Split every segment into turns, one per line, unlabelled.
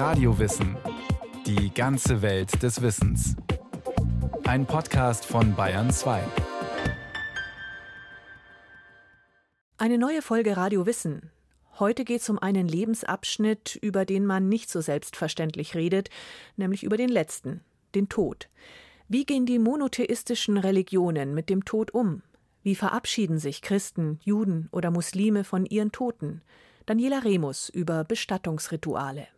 Radiowissen. Die ganze Welt des Wissens. Ein Podcast von Bayern 2.
Eine neue Folge Radio Wissen. Heute geht es um einen Lebensabschnitt, über den man nicht so selbstverständlich redet, nämlich über den letzten, den Tod. Wie gehen die monotheistischen Religionen mit dem Tod um? Wie verabschieden sich Christen, Juden oder Muslime von ihren Toten? Daniela Remus über Bestattungsrituale.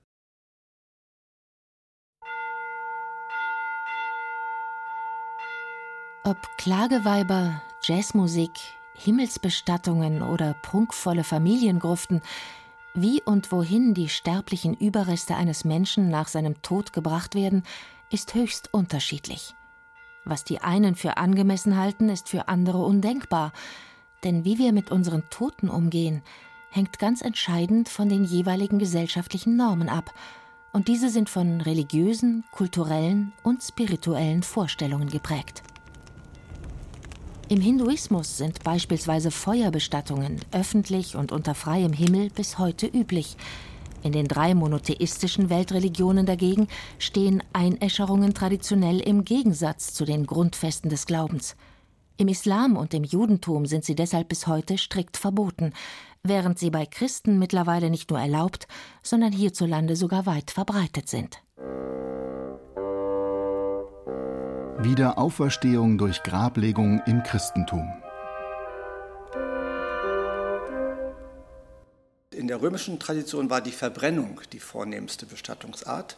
Ob Klageweiber, Jazzmusik, Himmelsbestattungen oder prunkvolle Familiengruften, wie und wohin die sterblichen Überreste eines Menschen nach seinem Tod gebracht werden, ist höchst unterschiedlich. Was die einen für angemessen halten, ist für andere undenkbar. Denn wie wir mit unseren Toten umgehen, hängt ganz entscheidend von den jeweiligen gesellschaftlichen Normen ab. Und diese sind von religiösen, kulturellen und spirituellen Vorstellungen geprägt. Im Hinduismus sind beispielsweise Feuerbestattungen öffentlich und unter freiem Himmel bis heute üblich. In den drei monotheistischen Weltreligionen dagegen stehen Einäscherungen traditionell im Gegensatz zu den Grundfesten des Glaubens. Im Islam und im Judentum sind sie deshalb bis heute strikt verboten, während sie bei Christen mittlerweile nicht nur erlaubt, sondern hierzulande sogar weit verbreitet sind.
Wiederauferstehung durch Grablegung im Christentum.
In der römischen Tradition war die Verbrennung die vornehmste Bestattungsart.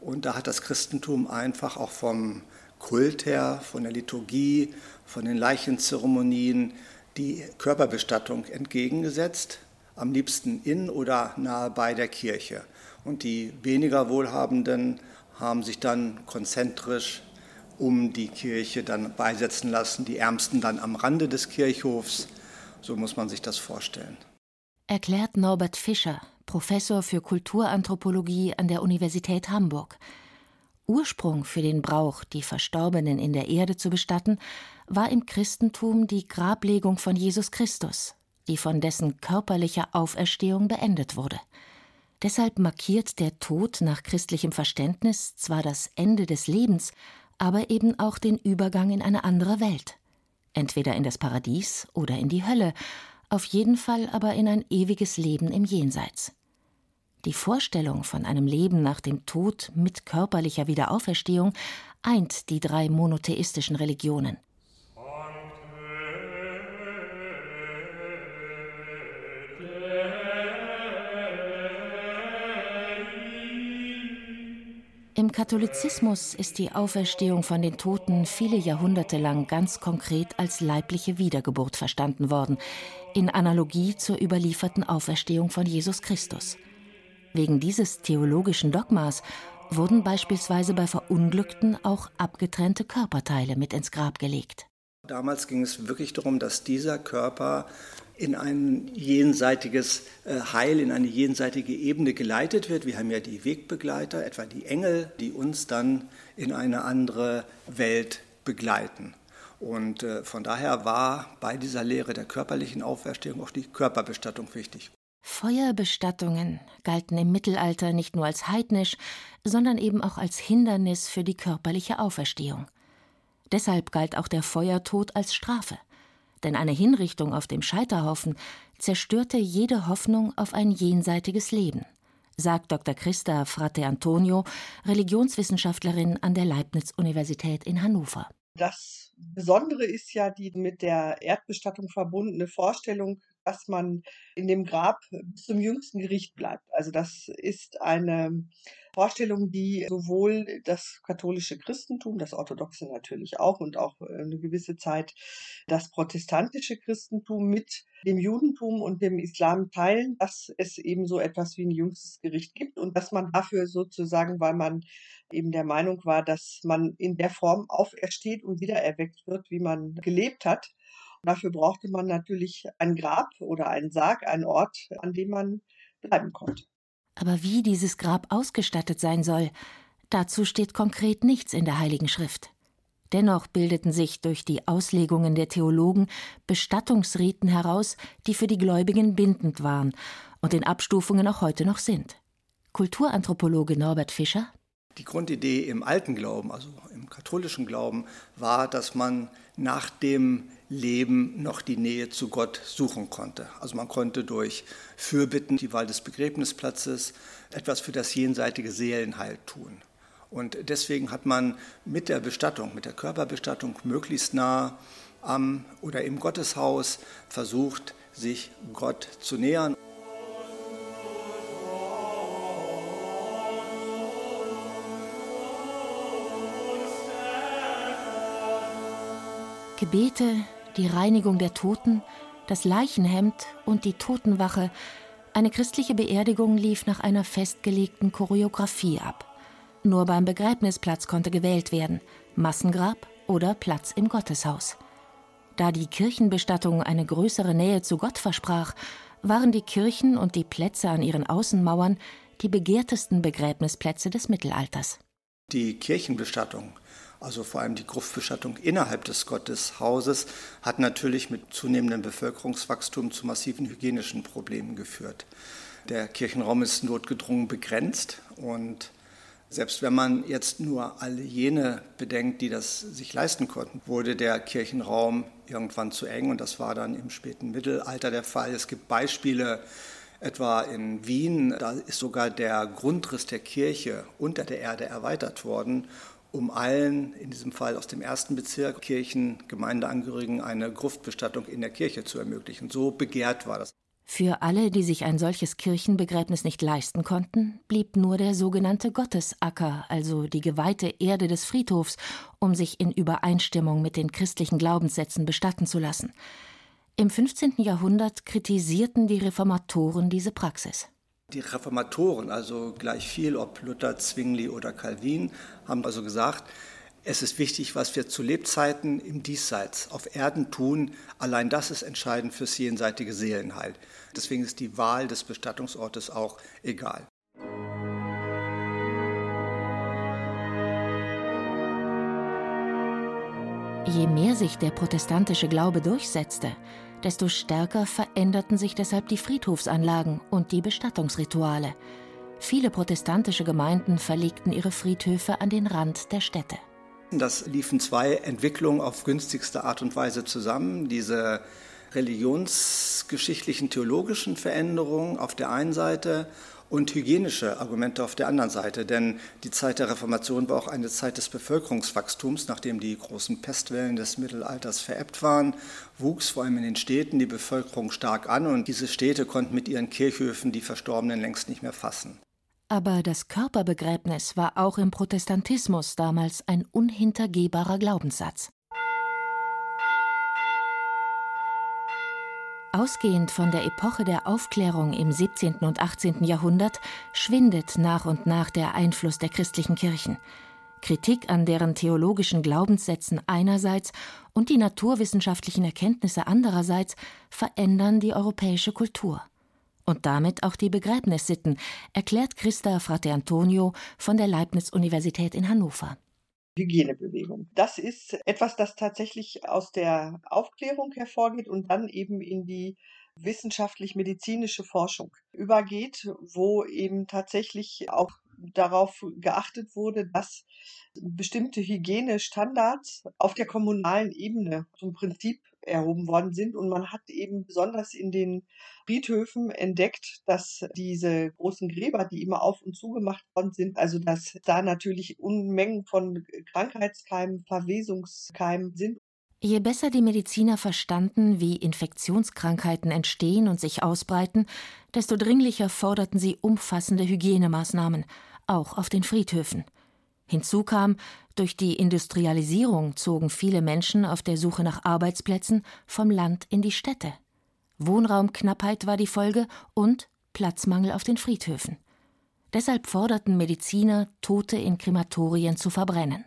Und da hat das Christentum einfach auch vom Kult her, von der Liturgie, von den Leichenzeremonien die Körperbestattung entgegengesetzt, am liebsten in oder nahe bei der Kirche. Und die weniger Wohlhabenden haben sich dann konzentrisch um die Kirche dann beisetzen lassen, die Ärmsten dann am Rande des Kirchhofs. So muss man sich das vorstellen
erklärt Norbert Fischer, Professor für Kulturanthropologie an der Universität Hamburg. Ursprung für den Brauch, die Verstorbenen in der Erde zu bestatten, war im Christentum die Grablegung von Jesus Christus, die von dessen körperlicher Auferstehung beendet wurde. Deshalb markiert der Tod nach christlichem Verständnis zwar das Ende des Lebens, aber eben auch den Übergang in eine andere Welt, entweder in das Paradies oder in die Hölle, auf jeden Fall aber in ein ewiges Leben im Jenseits. Die Vorstellung von einem Leben nach dem Tod mit körperlicher Wiederauferstehung eint die drei monotheistischen Religionen. Katholizismus ist die Auferstehung von den Toten viele Jahrhunderte lang ganz konkret als leibliche Wiedergeburt verstanden worden, in Analogie zur überlieferten Auferstehung von Jesus Christus. Wegen dieses theologischen Dogmas wurden beispielsweise bei Verunglückten auch abgetrennte Körperteile mit ins Grab gelegt.
Damals ging es wirklich darum, dass dieser Körper in ein jenseitiges äh, Heil, in eine jenseitige Ebene geleitet wird. Wir haben ja die Wegbegleiter, etwa die Engel, die uns dann in eine andere Welt begleiten. Und äh, von daher war bei dieser Lehre der körperlichen Auferstehung auch die Körperbestattung wichtig.
Feuerbestattungen galten im Mittelalter nicht nur als heidnisch, sondern eben auch als Hindernis für die körperliche Auferstehung. Deshalb galt auch der Feuertod als Strafe denn eine Hinrichtung auf dem Scheiterhaufen zerstörte jede Hoffnung auf ein jenseitiges Leben, sagt Dr. Christa Frate Antonio, Religionswissenschaftlerin an der Leibniz-Universität in Hannover.
Das Besondere ist ja die mit der Erdbestattung verbundene Vorstellung, dass man in dem Grab bis zum jüngsten Gericht bleibt. Also das ist eine Vorstellung, die sowohl das katholische Christentum, das orthodoxe natürlich auch und auch äh, eine gewisse Zeit das protestantische Christentum mit dem Judentum und dem Islam teilen, dass es eben so etwas wie ein jüngstes Gericht gibt und dass man dafür sozusagen, weil man eben der Meinung war, dass man in der Form aufersteht und wiedererweckt wird, wie man gelebt hat. Dafür brauchte man natürlich ein Grab oder einen Sarg, einen Ort, an dem man bleiben konnte.
Aber wie dieses Grab ausgestattet sein soll, dazu steht konkret nichts in der Heiligen Schrift. Dennoch bildeten sich durch die Auslegungen der Theologen Bestattungsriten heraus, die für die Gläubigen bindend waren und in Abstufungen auch heute noch sind. Kulturanthropologe Norbert Fischer.
Die Grundidee im alten Glauben, also im katholischen Glauben, war, dass man nach dem Leben noch die Nähe zu Gott suchen konnte. Also man konnte durch Fürbitten, die Wahl des Begräbnisplatzes, etwas für das jenseitige Seelenheil tun. Und deswegen hat man mit der Bestattung, mit der Körperbestattung möglichst nah am oder im Gotteshaus versucht, sich Gott zu nähern.
Gebete, die Reinigung der Toten, das Leichenhemd und die Totenwache, eine christliche Beerdigung lief nach einer festgelegten Choreografie ab. Nur beim Begräbnisplatz konnte gewählt werden, Massengrab oder Platz im Gotteshaus. Da die Kirchenbestattung eine größere Nähe zu Gott versprach, waren die Kirchen und die Plätze an ihren Außenmauern die begehrtesten Begräbnisplätze des Mittelalters.
Die Kirchenbestattung also vor allem die Gruftbestattung innerhalb des Gotteshauses, hat natürlich mit zunehmendem Bevölkerungswachstum zu massiven hygienischen Problemen geführt. Der Kirchenraum ist notgedrungen begrenzt und selbst wenn man jetzt nur alle jene bedenkt, die das sich leisten konnten, wurde der Kirchenraum irgendwann zu eng und das war dann im späten Mittelalter der Fall. Es gibt Beispiele, etwa in Wien, da ist sogar der Grundriss der Kirche unter der Erde erweitert worden um allen, in diesem Fall aus dem ersten Bezirk, Kirchen, Gemeindeangehörigen eine Gruftbestattung in der Kirche zu ermöglichen. So begehrt war das.
Für alle, die sich ein solches Kirchenbegräbnis nicht leisten konnten, blieb nur der sogenannte Gottesacker, also die geweihte Erde des Friedhofs, um sich in Übereinstimmung mit den christlichen Glaubenssätzen bestatten zu lassen. Im 15. Jahrhundert kritisierten die Reformatoren diese Praxis.
Die Reformatoren, also gleich viel, ob Luther, Zwingli oder Calvin, haben also gesagt, es ist wichtig, was wir zu Lebzeiten im Diesseits auf Erden tun. Allein das ist entscheidend fürs jenseitige Seelenheil. Deswegen ist die Wahl des Bestattungsortes auch egal.
Je mehr sich der protestantische Glaube durchsetzte, desto stärker veränderten sich deshalb die Friedhofsanlagen und die Bestattungsrituale. Viele protestantische Gemeinden verlegten ihre Friedhöfe an den Rand der Städte.
Das liefen zwei Entwicklungen auf günstigste Art und Weise zusammen. Diese religionsgeschichtlichen, theologischen Veränderungen auf der einen Seite und hygienische Argumente auf der anderen Seite. Denn die Zeit der Reformation war auch eine Zeit des Bevölkerungswachstums, nachdem die großen Pestwellen des Mittelalters verebbt waren, wuchs vor allem in den Städten die Bevölkerung stark an und diese Städte konnten mit ihren Kirchhöfen die Verstorbenen längst nicht mehr fassen.
Aber das Körperbegräbnis war auch im Protestantismus damals ein unhintergehbarer Glaubenssatz. Ausgehend von der Epoche der Aufklärung im 17. und 18. Jahrhundert schwindet nach und nach der Einfluss der christlichen Kirchen. Kritik an deren theologischen Glaubenssätzen einerseits und die naturwissenschaftlichen Erkenntnisse andererseits verändern die europäische Kultur. Und damit auch die Begräbnissitten, erklärt Christa Frate Antonio von der Leibniz-Universität in Hannover.
Hygienebewegung. Das ist etwas, das tatsächlich aus der Aufklärung hervorgeht und dann eben in die wissenschaftlich-medizinische Forschung übergeht, wo eben tatsächlich auch darauf geachtet wurde, dass bestimmte Hygienestandards auf der kommunalen Ebene zum Prinzip erhoben worden sind. Und man hat eben besonders in den Friedhöfen entdeckt, dass diese großen Gräber, die immer auf und zugemacht worden sind, also dass da natürlich Unmengen von Krankheitskeimen, Verwesungskeimen sind.
Je besser die Mediziner verstanden, wie Infektionskrankheiten entstehen und sich ausbreiten, desto dringlicher forderten sie umfassende Hygienemaßnahmen, auch auf den Friedhöfen. Hinzu kam, durch die Industrialisierung zogen viele Menschen auf der Suche nach Arbeitsplätzen vom Land in die Städte. Wohnraumknappheit war die Folge und Platzmangel auf den Friedhöfen. Deshalb forderten Mediziner, Tote in Krematorien zu verbrennen.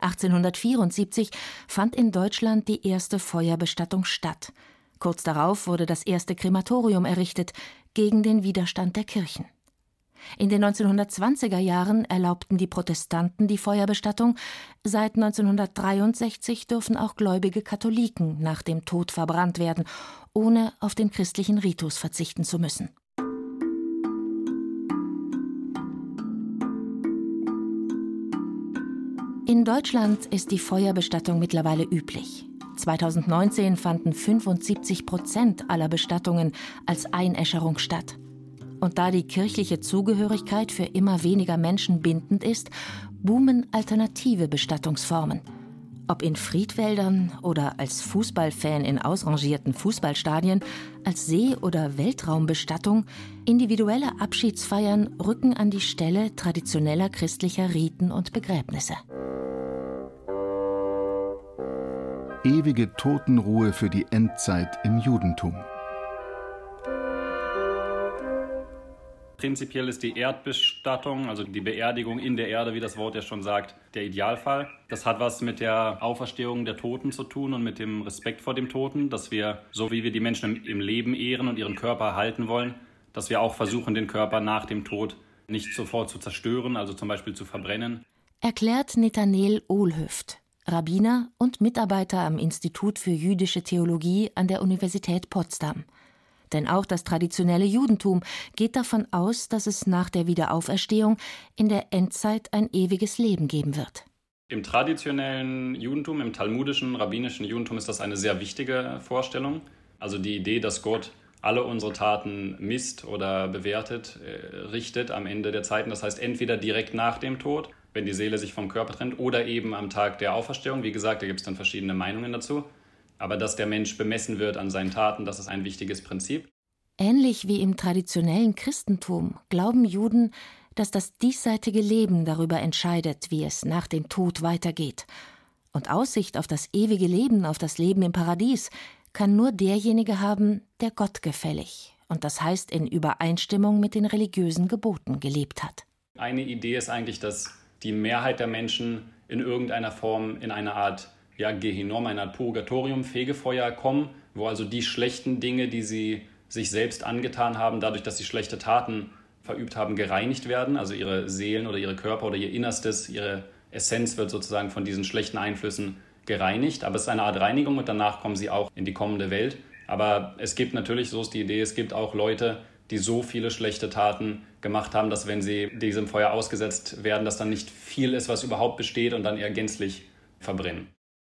1874 fand in Deutschland die erste Feuerbestattung statt. Kurz darauf wurde das erste Krematorium errichtet, gegen den Widerstand der Kirchen. In den 1920er Jahren erlaubten die Protestanten die Feuerbestattung, seit 1963 dürfen auch gläubige Katholiken nach dem Tod verbrannt werden, ohne auf den christlichen Ritus verzichten zu müssen. In Deutschland ist die Feuerbestattung mittlerweile üblich. 2019 fanden 75 Prozent aller Bestattungen als Einäscherung statt. Und da die kirchliche Zugehörigkeit für immer weniger Menschen bindend ist, boomen alternative Bestattungsformen. Ob in Friedwäldern oder als Fußballfan in ausrangierten Fußballstadien, als See- oder Weltraumbestattung, individuelle Abschiedsfeiern rücken an die Stelle traditioneller christlicher Riten und Begräbnisse.
Ewige Totenruhe für die Endzeit im Judentum.
Prinzipiell ist die Erdbestattung, also die Beerdigung in der Erde, wie das Wort ja schon sagt, der Idealfall. Das hat was mit der Auferstehung der Toten zu tun und mit dem Respekt vor dem Toten, dass wir, so wie wir die Menschen im Leben ehren und ihren Körper erhalten wollen, dass wir auch versuchen, den Körper nach dem Tod nicht sofort zu zerstören, also zum Beispiel zu verbrennen.
Erklärt Netanel Ohlhüft, Rabbiner und Mitarbeiter am Institut für jüdische Theologie an der Universität Potsdam. Denn auch das traditionelle Judentum geht davon aus, dass es nach der Wiederauferstehung in der Endzeit ein ewiges Leben geben wird.
Im traditionellen Judentum, im talmudischen, rabbinischen Judentum ist das eine sehr wichtige Vorstellung. Also die Idee, dass Gott alle unsere Taten misst oder bewertet, äh, richtet am Ende der Zeiten. Das heißt, entweder direkt nach dem Tod, wenn die Seele sich vom Körper trennt, oder eben am Tag der Auferstehung. Wie gesagt, da gibt es dann verschiedene Meinungen dazu. Aber dass der Mensch bemessen wird an seinen Taten, das ist ein wichtiges Prinzip.
Ähnlich wie im traditionellen Christentum glauben Juden, dass das diesseitige Leben darüber entscheidet, wie es nach dem Tod weitergeht. Und Aussicht auf das ewige Leben, auf das Leben im Paradies, kann nur derjenige haben, der Gott gefällig und das heißt in Übereinstimmung mit den religiösen Geboten gelebt hat.
Eine Idee ist eigentlich, dass die Mehrheit der Menschen in irgendeiner Form in eine Art ja, Gehinom, eine Art Purgatorium, Fegefeuer kommen, wo also die schlechten Dinge, die sie sich selbst angetan haben, dadurch, dass sie schlechte Taten verübt haben, gereinigt werden. Also ihre Seelen oder ihre Körper oder ihr Innerstes, ihre Essenz wird sozusagen von diesen schlechten Einflüssen gereinigt. Aber es ist eine Art Reinigung und danach kommen sie auch in die kommende Welt. Aber es gibt natürlich, so ist die Idee, es gibt auch Leute, die so viele schlechte Taten gemacht haben, dass wenn sie diesem Feuer ausgesetzt werden, dass dann nicht viel ist, was überhaupt besteht und dann eher gänzlich verbrennen.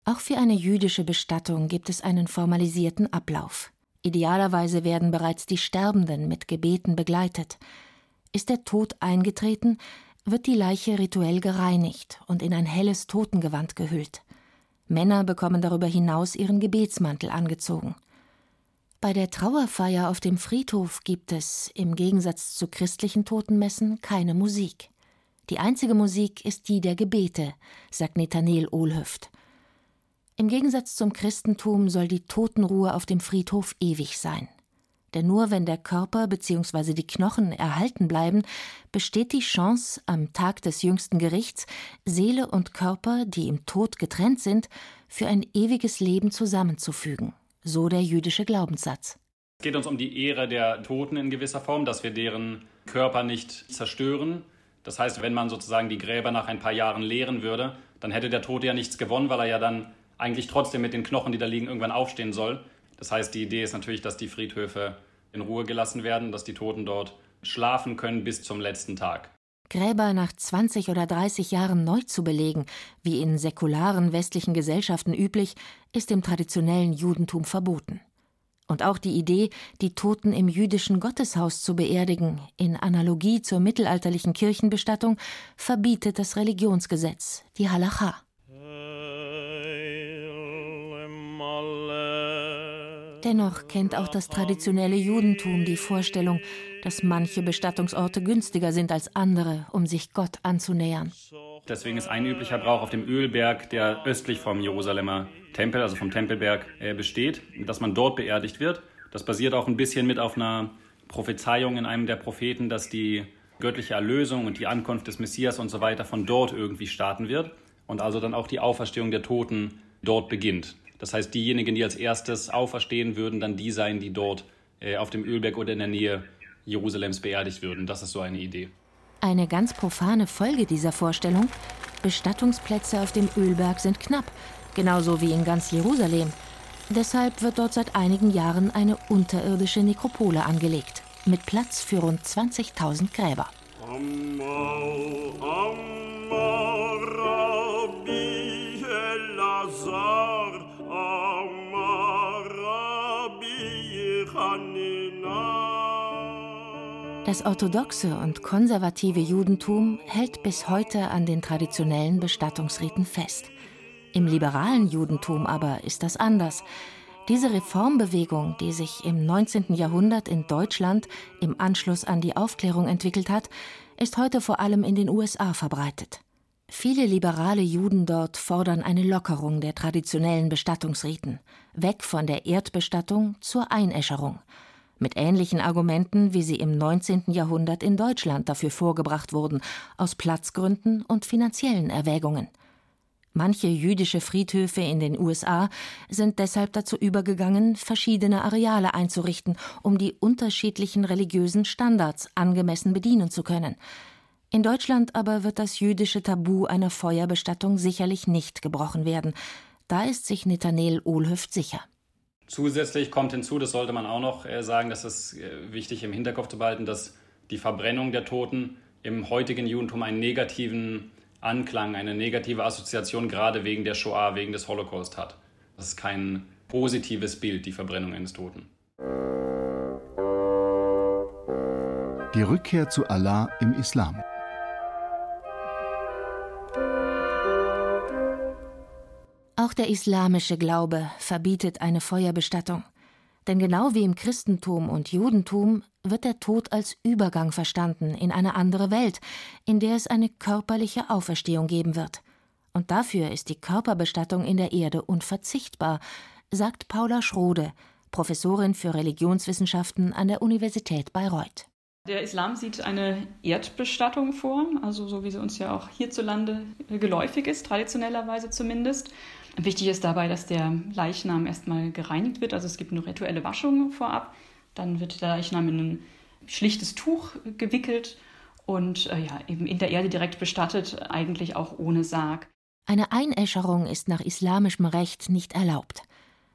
Auch für eine jüdische Bestattung gibt es einen formalisierten Ablauf. Idealerweise werden bereits die Sterbenden mit Gebeten begleitet. Ist der Tod eingetreten, wird die Leiche rituell gereinigt und in ein helles Totengewand gehüllt. Männer bekommen darüber hinaus ihren Gebetsmantel angezogen. Bei der Trauerfeier auf dem Friedhof gibt es, im Gegensatz zu christlichen Totenmessen, keine Musik. Die einzige Musik ist die der Gebete, sagt Netanel Ohlhüft. Im Gegensatz zum Christentum soll die Totenruhe auf dem Friedhof ewig sein. Denn nur wenn der Körper bzw. die Knochen erhalten bleiben, besteht die Chance, am Tag des jüngsten Gerichts Seele und Körper, die im Tod getrennt sind, für ein ewiges Leben zusammenzufügen. So der jüdische Glaubenssatz.
Es geht uns um die Ehre der Toten in gewisser Form, dass wir deren Körper nicht zerstören. Das heißt, wenn man sozusagen die Gräber nach ein paar Jahren leeren würde, dann hätte der Tote ja nichts gewonnen, weil er ja dann eigentlich trotzdem mit den Knochen, die da liegen, irgendwann aufstehen soll. Das heißt, die Idee ist natürlich, dass die Friedhöfe in Ruhe gelassen werden, dass die Toten dort schlafen können bis zum letzten Tag.
Gräber nach 20 oder 30 Jahren neu zu belegen, wie in säkularen westlichen Gesellschaften üblich, ist im traditionellen Judentum verboten. Und auch die Idee, die Toten im jüdischen Gotteshaus zu beerdigen, in Analogie zur mittelalterlichen Kirchenbestattung, verbietet das Religionsgesetz, die Halacha. Dennoch kennt auch das traditionelle Judentum die Vorstellung, dass manche Bestattungsorte günstiger sind als andere, um sich Gott anzunähern.
Deswegen ist ein üblicher Brauch auf dem Ölberg, der östlich vom Jerusalemer Tempel, also vom Tempelberg, äh, besteht, dass man dort beerdigt wird. Das basiert auch ein bisschen mit auf einer Prophezeiung in einem der Propheten, dass die göttliche Erlösung und die Ankunft des Messias und so weiter von dort irgendwie starten wird und also dann auch die Auferstehung der Toten dort beginnt. Das heißt, diejenigen, die als erstes auferstehen, würden dann die sein, die dort äh, auf dem Ölberg oder in der Nähe Jerusalems beerdigt würden. Das ist so eine Idee.
Eine ganz profane Folge dieser Vorstellung: Bestattungsplätze auf dem Ölberg sind knapp, genauso wie in ganz Jerusalem. Deshalb wird dort seit einigen Jahren eine unterirdische Nekropole angelegt, mit Platz für rund 20.000 Gräber. Amma, Amma, Das orthodoxe und konservative Judentum hält bis heute an den traditionellen Bestattungsriten fest. Im liberalen Judentum aber ist das anders. Diese Reformbewegung, die sich im 19. Jahrhundert in Deutschland im Anschluss an die Aufklärung entwickelt hat, ist heute vor allem in den USA verbreitet. Viele liberale Juden dort fordern eine Lockerung der traditionellen Bestattungsriten, weg von der Erdbestattung zur Einäscherung, mit ähnlichen Argumenten, wie sie im 19. Jahrhundert in Deutschland dafür vorgebracht wurden, aus Platzgründen und finanziellen Erwägungen. Manche jüdische Friedhöfe in den USA sind deshalb dazu übergegangen, verschiedene Areale einzurichten, um die unterschiedlichen religiösen Standards angemessen bedienen zu können. In Deutschland aber wird das jüdische Tabu einer Feuerbestattung sicherlich nicht gebrochen werden. Da ist sich Nathanael Ohlhöft sicher.
Zusätzlich kommt hinzu, das sollte man auch noch äh, sagen, das ist äh, wichtig im Hinterkopf zu behalten, dass die Verbrennung der Toten im heutigen Judentum einen negativen Anklang, eine negative Assoziation gerade wegen der Shoah, wegen des Holocaust hat. Das ist kein positives Bild, die Verbrennung eines Toten.
Die Rückkehr zu Allah im Islam.
Auch der islamische Glaube verbietet eine Feuerbestattung. Denn genau wie im Christentum und Judentum wird der Tod als Übergang verstanden in eine andere Welt, in der es eine körperliche Auferstehung geben wird. Und dafür ist die Körperbestattung in der Erde unverzichtbar, sagt Paula Schrode, Professorin für Religionswissenschaften an der Universität Bayreuth.
Der Islam sieht eine Erdbestattung vor, also so wie sie uns ja auch hierzulande geläufig ist, traditionellerweise zumindest. Wichtig ist dabei, dass der Leichnam erstmal gereinigt wird, also es gibt eine rituelle Waschung vorab. Dann wird der Leichnam in ein schlichtes Tuch gewickelt und äh, ja, eben in der Erde direkt bestattet, eigentlich auch ohne Sarg.
Eine Einäscherung ist nach islamischem Recht nicht erlaubt.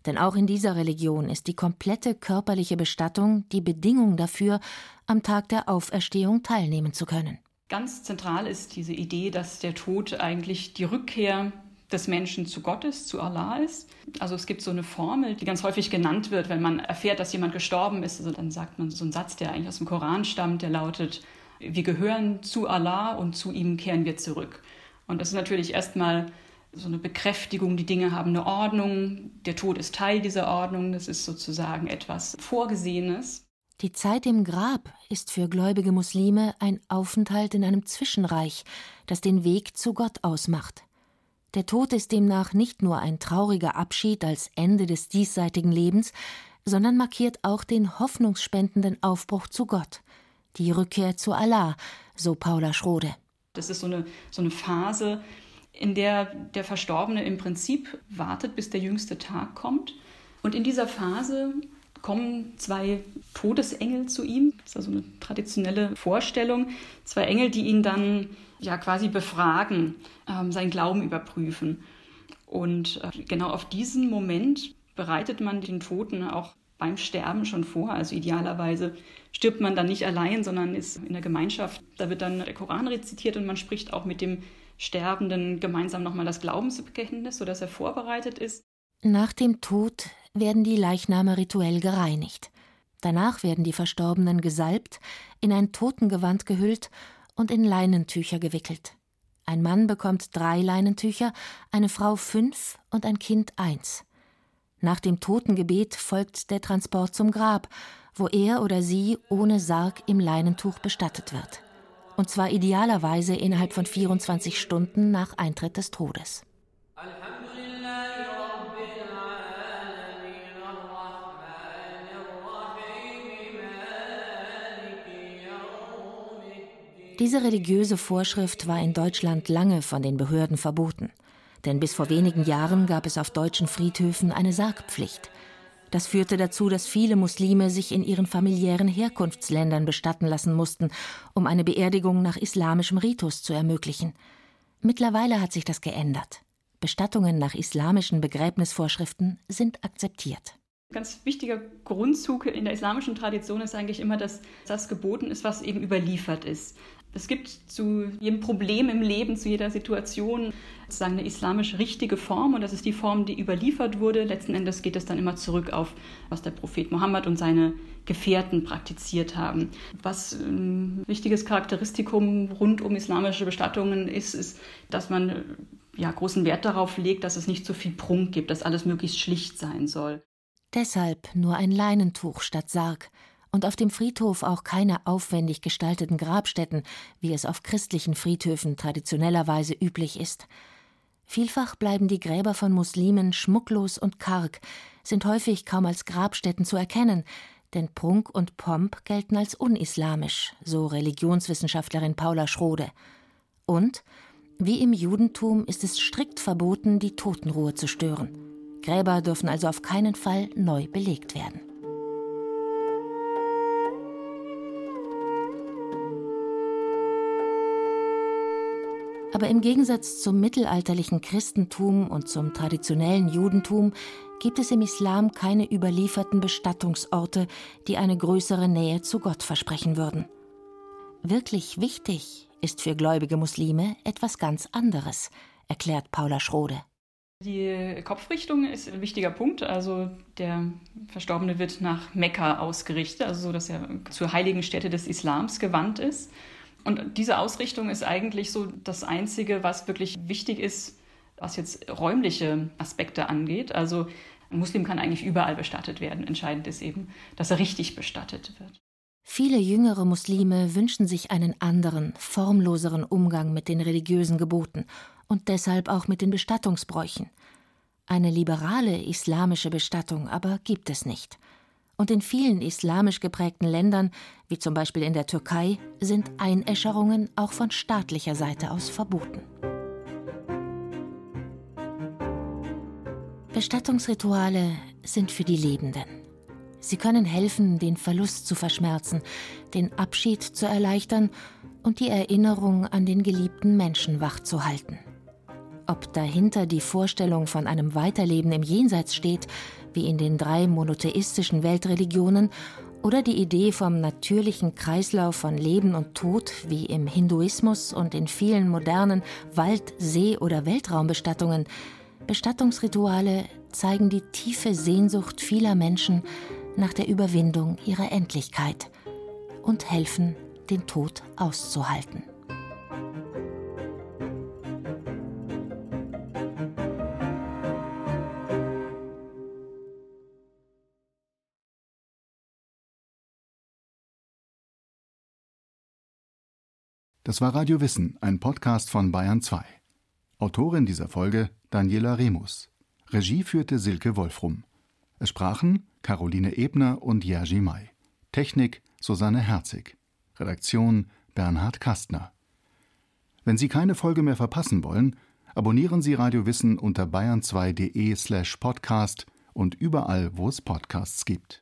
Denn auch in dieser Religion ist die komplette körperliche Bestattung die Bedingung dafür, am Tag der Auferstehung teilnehmen zu können.
Ganz zentral ist diese Idee, dass der Tod eigentlich die Rückkehr des Menschen zu Gott ist, zu Allah ist. Also es gibt so eine Formel, die ganz häufig genannt wird, wenn man erfährt, dass jemand gestorben ist. Also dann sagt man so einen Satz, der eigentlich aus dem Koran stammt, der lautet, wir gehören zu Allah und zu ihm kehren wir zurück. Und das ist natürlich erstmal so eine Bekräftigung, die Dinge haben eine Ordnung, der Tod ist Teil dieser Ordnung, das ist sozusagen etwas Vorgesehenes.
Die Zeit im Grab ist für gläubige Muslime ein Aufenthalt in einem Zwischenreich, das den Weg zu Gott ausmacht. Der Tod ist demnach nicht nur ein trauriger Abschied als Ende des diesseitigen Lebens, sondern markiert auch den hoffnungsspendenden Aufbruch zu Gott, die Rückkehr zu Allah, so Paula Schrode.
Das ist so eine, so eine Phase, in der der Verstorbene im Prinzip wartet, bis der jüngste Tag kommt. Und in dieser Phase kommen zwei Todesengel zu ihm. Das ist also eine traditionelle Vorstellung. Zwei Engel, die ihn dann ja quasi befragen, ähm, seinen Glauben überprüfen. Und äh, genau auf diesen Moment bereitet man den Toten auch beim Sterben schon vor. Also idealerweise stirbt man dann nicht allein, sondern ist in der Gemeinschaft. Da wird dann der Koran rezitiert und man spricht auch mit dem Sterbenden gemeinsam nochmal das Glaubensbekenntnis, sodass er vorbereitet ist.
Nach dem Tod werden die Leichname rituell gereinigt. Danach werden die Verstorbenen gesalbt, in ein Totengewand gehüllt und in Leinentücher gewickelt. Ein Mann bekommt drei Leinentücher, eine Frau fünf und ein Kind eins. Nach dem Totengebet folgt der Transport zum Grab, wo er oder sie ohne Sarg im Leinentuch bestattet wird und zwar idealerweise innerhalb von 24 Stunden nach Eintritt des Todes. Diese religiöse Vorschrift war in Deutschland lange von den Behörden verboten. Denn bis vor wenigen Jahren gab es auf deutschen Friedhöfen eine Sargpflicht. Das führte dazu, dass viele Muslime sich in ihren familiären Herkunftsländern bestatten lassen mussten, um eine Beerdigung nach islamischem Ritus zu ermöglichen. Mittlerweile hat sich das geändert. Bestattungen nach islamischen Begräbnisvorschriften sind akzeptiert.
Ganz wichtiger Grundzug in der islamischen Tradition ist eigentlich immer, dass das geboten ist, was eben überliefert ist. Es gibt zu jedem Problem im Leben, zu jeder Situation sozusagen eine islamisch richtige Form und das ist die Form, die überliefert wurde. Letzten Endes geht es dann immer zurück auf, was der Prophet Mohammed und seine Gefährten praktiziert haben. Was ein wichtiges Charakteristikum rund um islamische Bestattungen ist, ist, dass man ja, großen Wert darauf legt, dass es nicht zu viel Prunk gibt, dass alles möglichst schlicht sein soll.
Deshalb nur ein Leinentuch statt Sarg und auf dem Friedhof auch keine aufwendig gestalteten Grabstätten, wie es auf christlichen Friedhöfen traditionellerweise üblich ist. Vielfach bleiben die Gräber von Muslimen schmucklos und karg, sind häufig kaum als Grabstätten zu erkennen, denn Prunk und Pomp gelten als unislamisch, so Religionswissenschaftlerin Paula Schrode. Und wie im Judentum ist es strikt verboten, die Totenruhe zu stören. Gräber dürfen also auf keinen Fall neu belegt werden. Aber im Gegensatz zum mittelalterlichen Christentum und zum traditionellen Judentum gibt es im Islam keine überlieferten Bestattungsorte, die eine größere Nähe zu Gott versprechen würden. Wirklich wichtig ist für gläubige Muslime etwas ganz anderes, erklärt Paula Schrode.
Die Kopfrichtung ist ein wichtiger Punkt. Also der Verstorbene wird nach Mekka ausgerichtet, also so, dass er zur heiligen Stätte des Islams gewandt ist. Und diese Ausrichtung ist eigentlich so das Einzige, was wirklich wichtig ist, was jetzt räumliche Aspekte angeht. Also ein Muslim kann eigentlich überall bestattet werden. Entscheidend ist eben, dass er richtig bestattet wird.
Viele jüngere Muslime wünschen sich einen anderen, formloseren Umgang mit den religiösen Geboten und deshalb auch mit den Bestattungsbräuchen. Eine liberale islamische Bestattung aber gibt es nicht. Und in vielen islamisch geprägten Ländern, wie zum Beispiel in der Türkei, sind Einäscherungen auch von staatlicher Seite aus verboten. Bestattungsrituale sind für die Lebenden. Sie können helfen, den Verlust zu verschmerzen, den Abschied zu erleichtern und die Erinnerung an den geliebten Menschen wachzuhalten. Ob dahinter die Vorstellung von einem Weiterleben im Jenseits steht, wie in den drei monotheistischen Weltreligionen, oder die Idee vom natürlichen Kreislauf von Leben und Tod, wie im Hinduismus und in vielen modernen Wald-, See- oder Weltraumbestattungen, Bestattungsrituale zeigen die tiefe Sehnsucht vieler Menschen nach der Überwindung ihrer Endlichkeit und helfen, den Tod auszuhalten.
Das war Radio Wissen, ein Podcast von Bayern 2. Autorin dieser Folge Daniela Remus. Regie führte Silke Wolfrum. Es sprachen Caroline Ebner und Jerzy May. Technik Susanne Herzig. Redaktion Bernhard Kastner. Wenn Sie keine Folge mehr verpassen wollen, abonnieren Sie Radio Wissen unter bayern2.de slash podcast und überall, wo es Podcasts gibt.